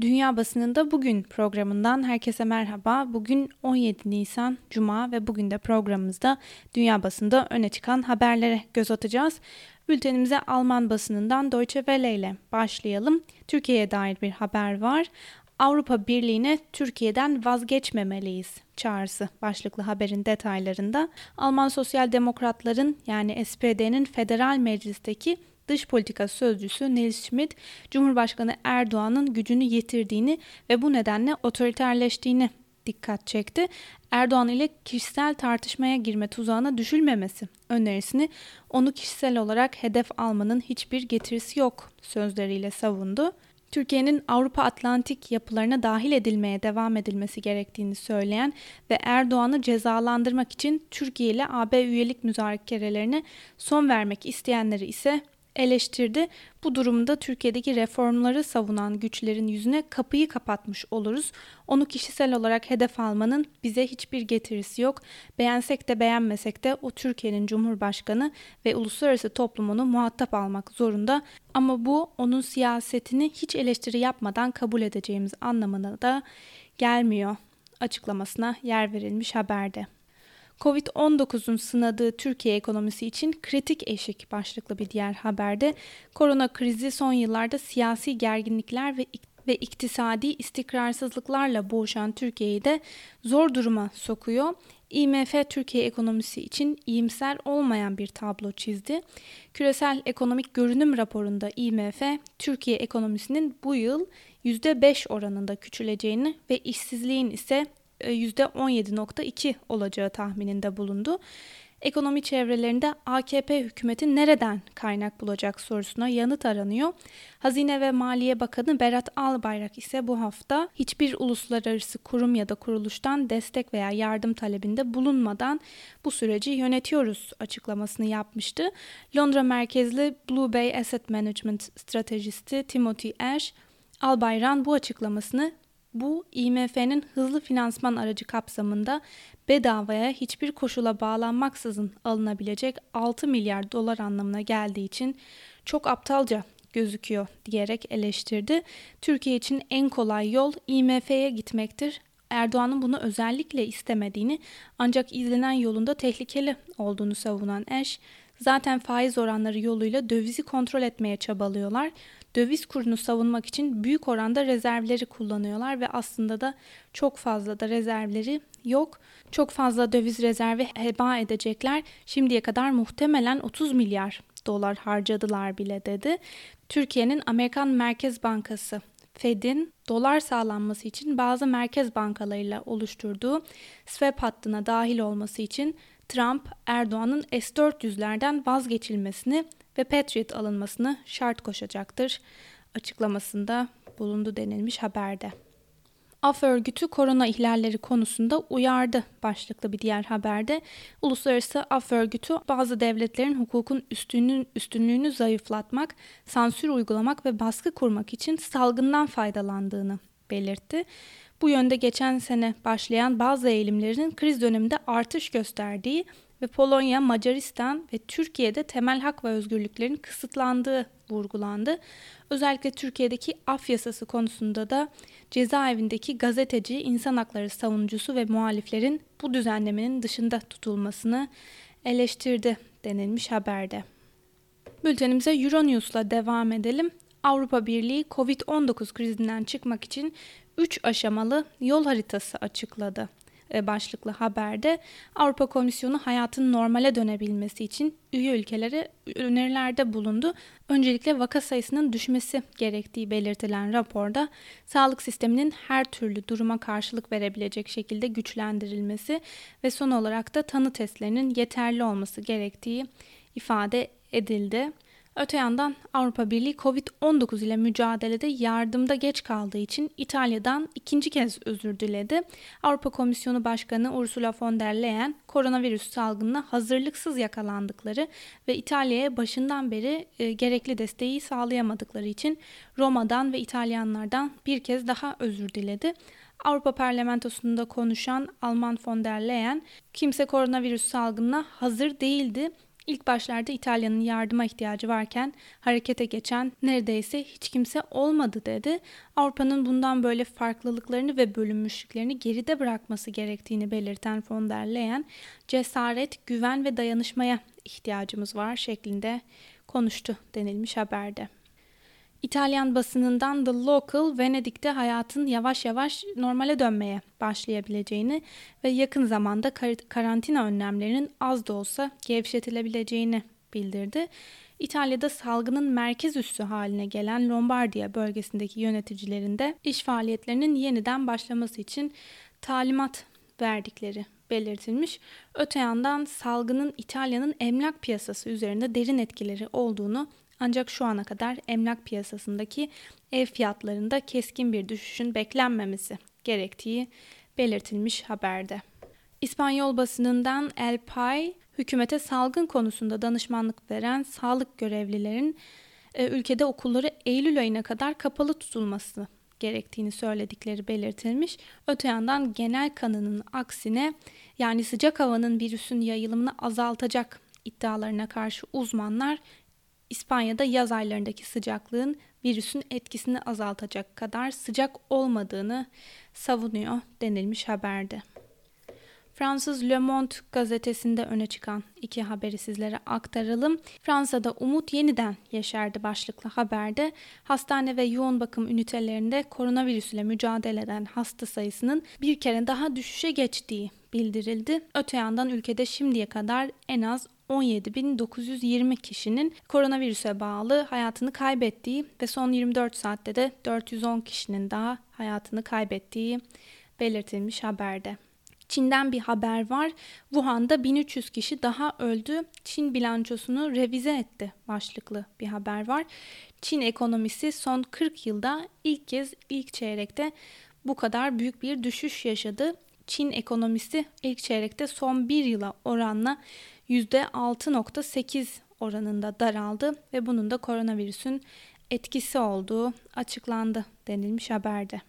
Dünya Basınında Bugün programından herkese merhaba. Bugün 17 Nisan Cuma ve bugün de programımızda dünya basında öne çıkan haberlere göz atacağız. Bültenimize Alman basınından Deutsche Welle ile başlayalım. Türkiye'ye dair bir haber var. Avrupa Birliği'ne Türkiye'den vazgeçmemeliyiz çağrısı başlıklı haberin detaylarında Alman Sosyal Demokratların yani SPD'nin federal meclisteki dış politika sözcüsü Nils Schmidt, Cumhurbaşkanı Erdoğan'ın gücünü yitirdiğini ve bu nedenle otoriterleştiğini dikkat çekti. Erdoğan ile kişisel tartışmaya girme tuzağına düşülmemesi önerisini onu kişisel olarak hedef almanın hiçbir getirisi yok sözleriyle savundu. Türkiye'nin Avrupa Atlantik yapılarına dahil edilmeye devam edilmesi gerektiğini söyleyen ve Erdoğan'ı cezalandırmak için Türkiye ile AB üyelik müzakerelerine son vermek isteyenleri ise eleştirdi. Bu durumda Türkiye'deki reformları savunan güçlerin yüzüne kapıyı kapatmış oluruz. Onu kişisel olarak hedef almanın bize hiçbir getirisi yok. Beğensek de beğenmesek de o Türkiye'nin Cumhurbaşkanı ve uluslararası toplumunu muhatap almak zorunda. Ama bu onun siyasetini hiç eleştiri yapmadan kabul edeceğimiz anlamına da gelmiyor açıklamasına yer verilmiş haberde. Covid-19'un sınadığı Türkiye ekonomisi için kritik eşik başlıklı bir diğer haberde korona krizi son yıllarda siyasi gerginlikler ve ve iktisadi istikrarsızlıklarla boğuşan Türkiye'yi de zor duruma sokuyor. IMF Türkiye ekonomisi için iyimser olmayan bir tablo çizdi. Küresel Ekonomik Görünüm raporunda IMF, Türkiye ekonomisinin bu yıl %5 oranında küçüleceğini ve işsizliğin ise %17.2 e, olacağı tahmininde bulundu. Ekonomi çevrelerinde AKP hükümeti nereden kaynak bulacak sorusuna yanıt aranıyor. Hazine ve Maliye Bakanı Berat Albayrak ise bu hafta hiçbir uluslararası kurum ya da kuruluştan destek veya yardım talebinde bulunmadan bu süreci yönetiyoruz açıklamasını yapmıştı. Londra merkezli Blue Bay Asset Management stratejisti Timothy Ash, Albayrak'ın bu açıklamasını bu IMF'nin hızlı finansman aracı kapsamında bedavaya hiçbir koşula bağlanmaksızın alınabilecek 6 milyar dolar anlamına geldiği için çok aptalca gözüküyor diyerek eleştirdi. Türkiye için en kolay yol IMF'ye gitmektir. Erdoğan'ın bunu özellikle istemediğini ancak izlenen yolunda tehlikeli olduğunu savunan Eş, zaten faiz oranları yoluyla dövizi kontrol etmeye çabalıyorlar döviz kurunu savunmak için büyük oranda rezervleri kullanıyorlar ve aslında da çok fazla da rezervleri yok. Çok fazla döviz rezervi heba edecekler. Şimdiye kadar muhtemelen 30 milyar dolar harcadılar bile dedi. Türkiye'nin Amerikan Merkez Bankası Fed'in dolar sağlanması için bazı merkez bankalarıyla oluşturduğu swap hattına dahil olması için Trump, Erdoğan'ın S-400'lerden vazgeçilmesini ve Patriot alınmasını şart koşacaktır açıklamasında bulundu denilmiş haberde. Af örgütü korona ihlalleri konusunda uyardı başlıklı bir diğer haberde. Uluslararası Af örgütü bazı devletlerin hukukun üstünlüğünü, üstünlüğünü zayıflatmak, sansür uygulamak ve baskı kurmak için salgından faydalandığını belirtti. Bu yönde geçen sene başlayan bazı eğilimlerin kriz döneminde artış gösterdiği ve Polonya, Macaristan ve Türkiye'de temel hak ve özgürlüklerin kısıtlandığı vurgulandı. Özellikle Türkiye'deki af yasası konusunda da cezaevindeki gazeteci, insan hakları savunucusu ve muhaliflerin bu düzenlemenin dışında tutulmasını eleştirdi denilmiş haberde. Bültenimize Euronews'la devam edelim. Avrupa Birliği Covid-19 krizinden çıkmak için 3 aşamalı yol haritası açıkladı. E, başlıklı haberde Avrupa Komisyonu hayatın normale dönebilmesi için üye ülkelere önerilerde bulundu. Öncelikle vaka sayısının düşmesi gerektiği belirtilen raporda sağlık sisteminin her türlü duruma karşılık verebilecek şekilde güçlendirilmesi ve son olarak da tanı testlerinin yeterli olması gerektiği ifade edildi. Öte yandan Avrupa Birliği Covid-19 ile mücadelede yardımda geç kaldığı için İtalya'dan ikinci kez özür diledi. Avrupa Komisyonu Başkanı Ursula von der Leyen koronavirüs salgınına hazırlıksız yakalandıkları ve İtalya'ya başından beri e, gerekli desteği sağlayamadıkları için Roma'dan ve İtalyanlardan bir kez daha özür diledi. Avrupa Parlamentosu'nda konuşan Alman von der Leyen, kimse koronavirüs salgınına hazır değildi İlk başlarda İtalya'nın yardıma ihtiyacı varken harekete geçen neredeyse hiç kimse olmadı dedi. Avrupa'nın bundan böyle farklılıklarını ve bölünmüşlüklerini geride bırakması gerektiğini belirten von der Leyen, cesaret, güven ve dayanışmaya ihtiyacımız var şeklinde konuştu denilmiş haberde. İtalyan basınından The Local, Venedik'te hayatın yavaş yavaş normale dönmeye başlayabileceğini ve yakın zamanda kar karantina önlemlerinin az da olsa gevşetilebileceğini bildirdi. İtalya'da salgının merkez üssü haline gelen Lombardiya bölgesindeki yöneticilerin de iş faaliyetlerinin yeniden başlaması için talimat verdikleri belirtilmiş. Öte yandan salgının İtalya'nın emlak piyasası üzerinde derin etkileri olduğunu ancak şu ana kadar emlak piyasasındaki ev fiyatlarında keskin bir düşüşün beklenmemesi gerektiği belirtilmiş haberde. İspanyol basınından El Pay, hükümete salgın konusunda danışmanlık veren sağlık görevlilerin e, ülkede okulları Eylül ayına kadar kapalı tutulması gerektiğini söyledikleri belirtilmiş. Öte yandan genel kanının aksine yani sıcak havanın virüsün yayılımını azaltacak iddialarına karşı uzmanlar İspanya'da yaz aylarındaki sıcaklığın virüsün etkisini azaltacak kadar sıcak olmadığını savunuyor denilmiş haberde. Fransız Le Monde gazetesinde öne çıkan iki haberi sizlere aktaralım. Fransa'da umut yeniden yeşerdi başlıklı haberde hastane ve yoğun bakım ünitelerinde koronavirüs ile mücadele eden hasta sayısının bir kere daha düşüşe geçtiği bildirildi. Öte yandan ülkede şimdiye kadar en az 17.920 kişinin koronavirüse bağlı hayatını kaybettiği ve son 24 saatte de 410 kişinin daha hayatını kaybettiği belirtilmiş haberde. Çin'den bir haber var. Wuhan'da 1300 kişi daha öldü. Çin bilançosunu revize etti başlıklı bir haber var. Çin ekonomisi son 40 yılda ilk kez ilk çeyrekte bu kadar büyük bir düşüş yaşadı. Çin ekonomisi ilk çeyrekte son bir yıla oranla %6.8 oranında daraldı ve bunun da koronavirüsün etkisi olduğu açıklandı denilmiş haberde.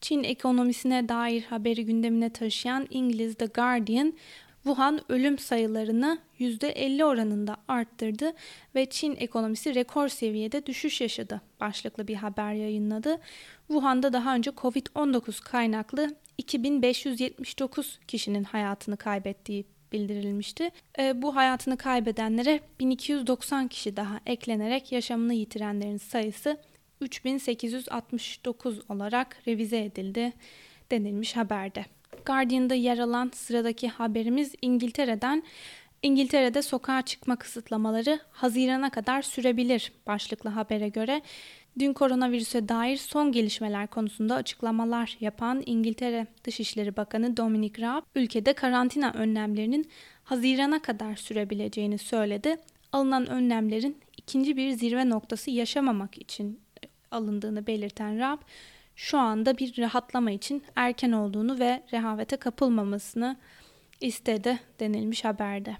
Çin ekonomisine dair haberi gündemine taşıyan İngiliz The Guardian, Wuhan ölüm sayılarını %50 oranında arttırdı ve Çin ekonomisi rekor seviyede düşüş yaşadı başlıklı bir haber yayınladı. Wuhan'da daha önce Covid-19 kaynaklı 2579 kişinin hayatını kaybettiği bildirilmişti. E, bu hayatını kaybedenlere 1290 kişi daha eklenerek yaşamını yitirenlerin sayısı 3869 olarak revize edildi denilmiş haberde. Guardian'da yer alan sıradaki haberimiz İngiltere'den İngiltere'de sokağa çıkma kısıtlamaları Haziran'a kadar sürebilir başlıklı habere göre Dün koronavirüse dair son gelişmeler konusunda açıklamalar yapan İngiltere Dışişleri Bakanı Dominic Raab, ülkede karantina önlemlerinin Haziran'a kadar sürebileceğini söyledi. Alınan önlemlerin ikinci bir zirve noktası yaşamamak için alındığını belirten Raab, şu anda bir rahatlama için erken olduğunu ve rehavete kapılmamasını istedi denilmiş haberde.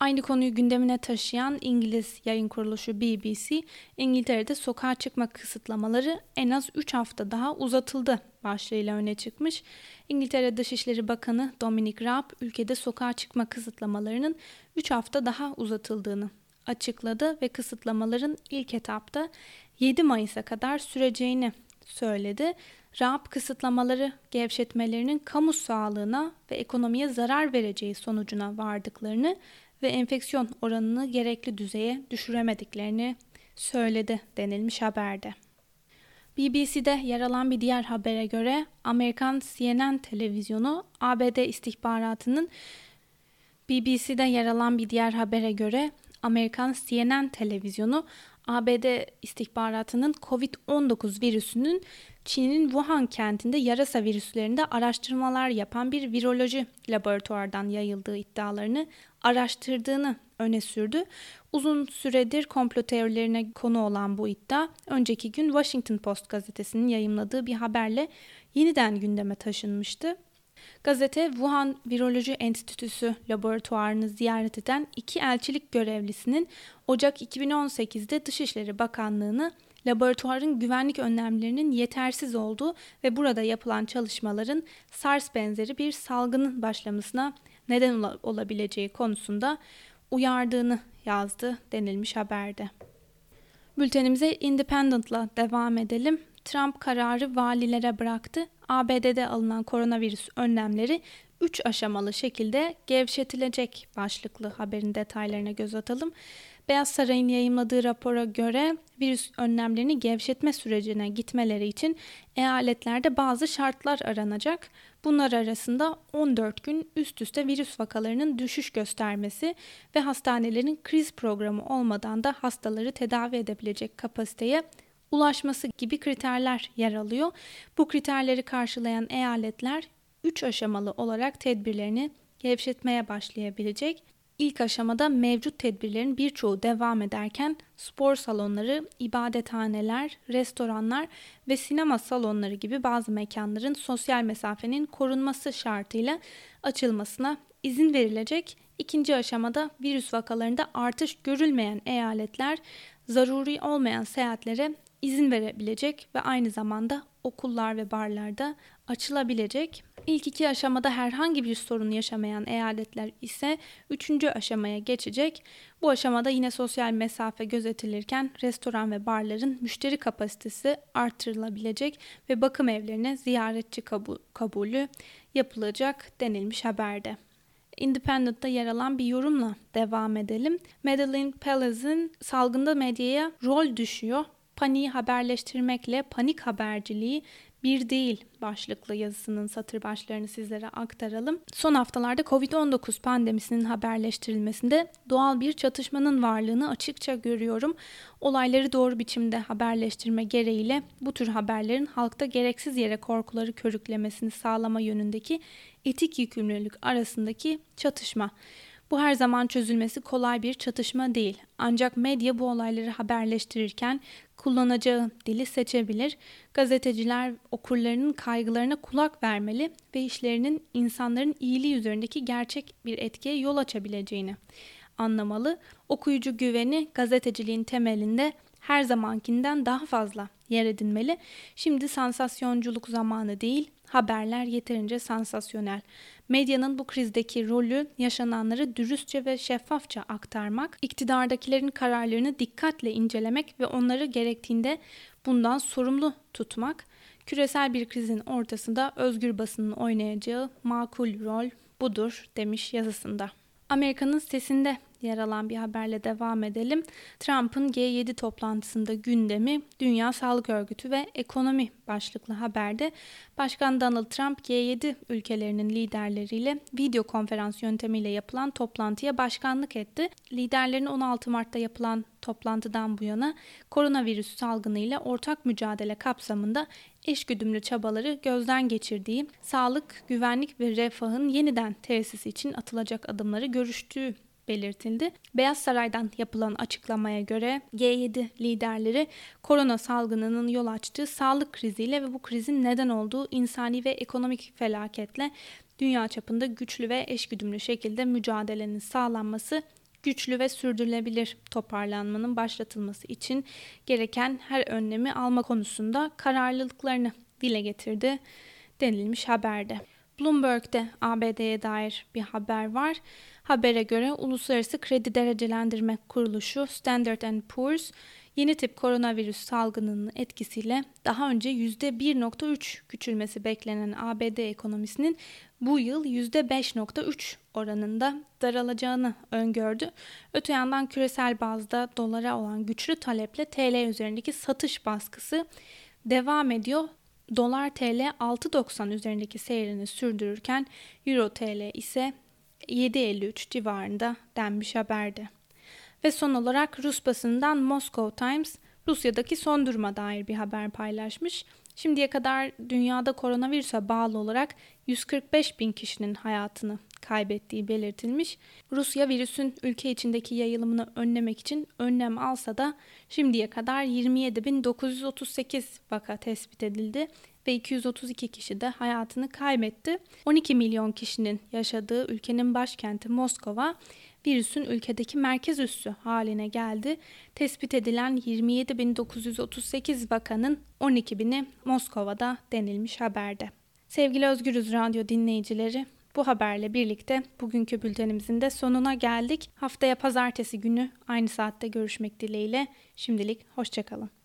Aynı konuyu gündemine taşıyan İngiliz yayın kuruluşu BBC, İngiltere'de sokağa çıkma kısıtlamaları en az 3 hafta daha uzatıldı başlığıyla öne çıkmış. İngiltere Dışişleri Bakanı Dominic Raab, ülkede sokağa çıkma kısıtlamalarının 3 hafta daha uzatıldığını açıkladı ve kısıtlamaların ilk etapta 7 Mayıs'a kadar süreceğini söyledi. Raab kısıtlamaları gevşetmelerinin kamu sağlığına ve ekonomiye zarar vereceği sonucuna vardıklarını ve enfeksiyon oranını gerekli düzeye düşüremediklerini söyledi denilmiş haberde. BBC'de yer alan bir diğer habere göre Amerikan CNN televizyonu ABD istihbaratının BBC'de yer alan bir diğer habere göre Amerikan CNN televizyonu ABD istihbaratının COVID-19 virüsünün Çin'in Wuhan kentinde yarasa virüslerinde araştırmalar yapan bir viroloji laboratuvardan yayıldığı iddialarını araştırdığını öne sürdü. Uzun süredir komplo teorilerine konu olan bu iddia önceki gün Washington Post gazetesinin yayımladığı bir haberle yeniden gündeme taşınmıştı. Gazete Wuhan Viroloji Enstitüsü laboratuvarını ziyaret eden iki elçilik görevlisinin Ocak 2018'de Dışişleri Bakanlığı'nı laboratuvarın güvenlik önlemlerinin yetersiz olduğu ve burada yapılan çalışmaların SARS benzeri bir salgının başlamasına neden olabileceği konusunda uyardığını yazdı denilmiş haberde. Bültenimize Independent'la devam edelim. Trump kararı valilere bıraktı. ABD'de alınan koronavirüs önlemleri 3 aşamalı şekilde gevşetilecek başlıklı haberin detaylarına göz atalım. Beyaz Saray'ın yayımladığı rapora göre virüs önlemlerini gevşetme sürecine gitmeleri için eyaletlerde bazı şartlar aranacak. Bunlar arasında 14 gün üst üste virüs vakalarının düşüş göstermesi ve hastanelerin kriz programı olmadan da hastaları tedavi edebilecek kapasiteye ulaşması gibi kriterler yer alıyor. Bu kriterleri karşılayan eyaletler 3 aşamalı olarak tedbirlerini gevşetmeye başlayabilecek. İlk aşamada mevcut tedbirlerin birçoğu devam ederken spor salonları, ibadethaneler, restoranlar ve sinema salonları gibi bazı mekanların sosyal mesafenin korunması şartıyla açılmasına izin verilecek. İkinci aşamada virüs vakalarında artış görülmeyen eyaletler zaruri olmayan seyahatlere izin verebilecek ve aynı zamanda okullar ve barlarda açılabilecek. İlk iki aşamada herhangi bir sorun yaşamayan eyaletler ise üçüncü aşamaya geçecek. Bu aşamada yine sosyal mesafe gözetilirken restoran ve barların müşteri kapasitesi artırılabilecek ve bakım evlerine ziyaretçi kabulü yapılacak denilmiş haberde. Independent'ta yer alan bir yorumla devam edelim. Madeleine Pelez'in salgında medyaya rol düşüyor paniği haberleştirmekle panik haberciliği bir değil başlıklı yazısının satır başlarını sizlere aktaralım. Son haftalarda Covid-19 pandemisinin haberleştirilmesinde doğal bir çatışmanın varlığını açıkça görüyorum. Olayları doğru biçimde haberleştirme gereğiyle bu tür haberlerin halkta gereksiz yere korkuları körüklemesini sağlama yönündeki etik yükümlülük arasındaki çatışma. Bu her zaman çözülmesi kolay bir çatışma değil. Ancak medya bu olayları haberleştirirken kullanacağı dili seçebilir. Gazeteciler okurlarının kaygılarına kulak vermeli ve işlerinin insanların iyiliği üzerindeki gerçek bir etkiye yol açabileceğini anlamalı. Okuyucu güveni gazeteciliğin temelinde her zamankinden daha fazla yer edinmeli. Şimdi sansasyonculuk zamanı değil, haberler yeterince sansasyonel. Medyanın bu krizdeki rolü yaşananları dürüstçe ve şeffafça aktarmak, iktidardakilerin kararlarını dikkatle incelemek ve onları gerektiğinde bundan sorumlu tutmak, küresel bir krizin ortasında özgür basının oynayacağı makul rol budur demiş yazısında. Amerika'nın sesinde yer alan bir haberle devam edelim. Trump'ın G7 toplantısında gündemi Dünya Sağlık Örgütü ve ekonomi başlıklı haberde Başkan Donald Trump G7 ülkelerinin liderleriyle video konferans yöntemiyle yapılan toplantıya başkanlık etti. Liderlerin 16 Mart'ta yapılan toplantıdan bu yana koronavirüs salgınıyla ortak mücadele kapsamında eşgüdümlü çabaları gözden geçirdiği, sağlık, güvenlik ve refahın yeniden tesisi için atılacak adımları görüştüğü belirtildi. Beyaz Saray'dan yapılan açıklamaya göre G7 liderleri korona salgınının yol açtığı sağlık kriziyle ve bu krizin neden olduğu insani ve ekonomik felaketle dünya çapında güçlü ve eşgüdümlü şekilde mücadelenin sağlanması güçlü ve sürdürülebilir toparlanmanın başlatılması için gereken her önlemi alma konusunda kararlılıklarını dile getirdi denilmiş haberde. Bloomberg'de ABD'ye dair bir haber var. Habere göre Uluslararası Kredi Derecelendirme Kuruluşu Standard Poor's yeni tip koronavirüs salgınının etkisiyle daha önce %1.3 küçülmesi beklenen ABD ekonomisinin bu yıl %5.3 oranında daralacağını öngördü. Öte yandan küresel bazda dolara olan güçlü taleple TL üzerindeki satış baskısı devam ediyor. Dolar TL 6.90 üzerindeki seyrini sürdürürken Euro TL ise 7.53 civarında denmiş haberde. Ve son olarak Rus basından Moscow Times Rusya'daki son duruma dair bir haber paylaşmış. Şimdiye kadar dünyada koronavirüse bağlı olarak 145 bin kişinin hayatını kaybettiği belirtilmiş. Rusya virüsün ülke içindeki yayılımını önlemek için önlem alsa da şimdiye kadar 27.938 vaka tespit edildi ve 232 kişi de hayatını kaybetti. 12 milyon kişinin yaşadığı ülkenin başkenti Moskova virüsün ülkedeki merkez üssü haline geldi. Tespit edilen 27.938 vakanın 12 bini Moskova'da denilmiş haberde. Sevgili Özgürüz Radyo dinleyicileri, bu haberle birlikte bugünkü bültenimizin de sonuna geldik. Haftaya pazartesi günü aynı saatte görüşmek dileğiyle. Şimdilik hoşçakalın.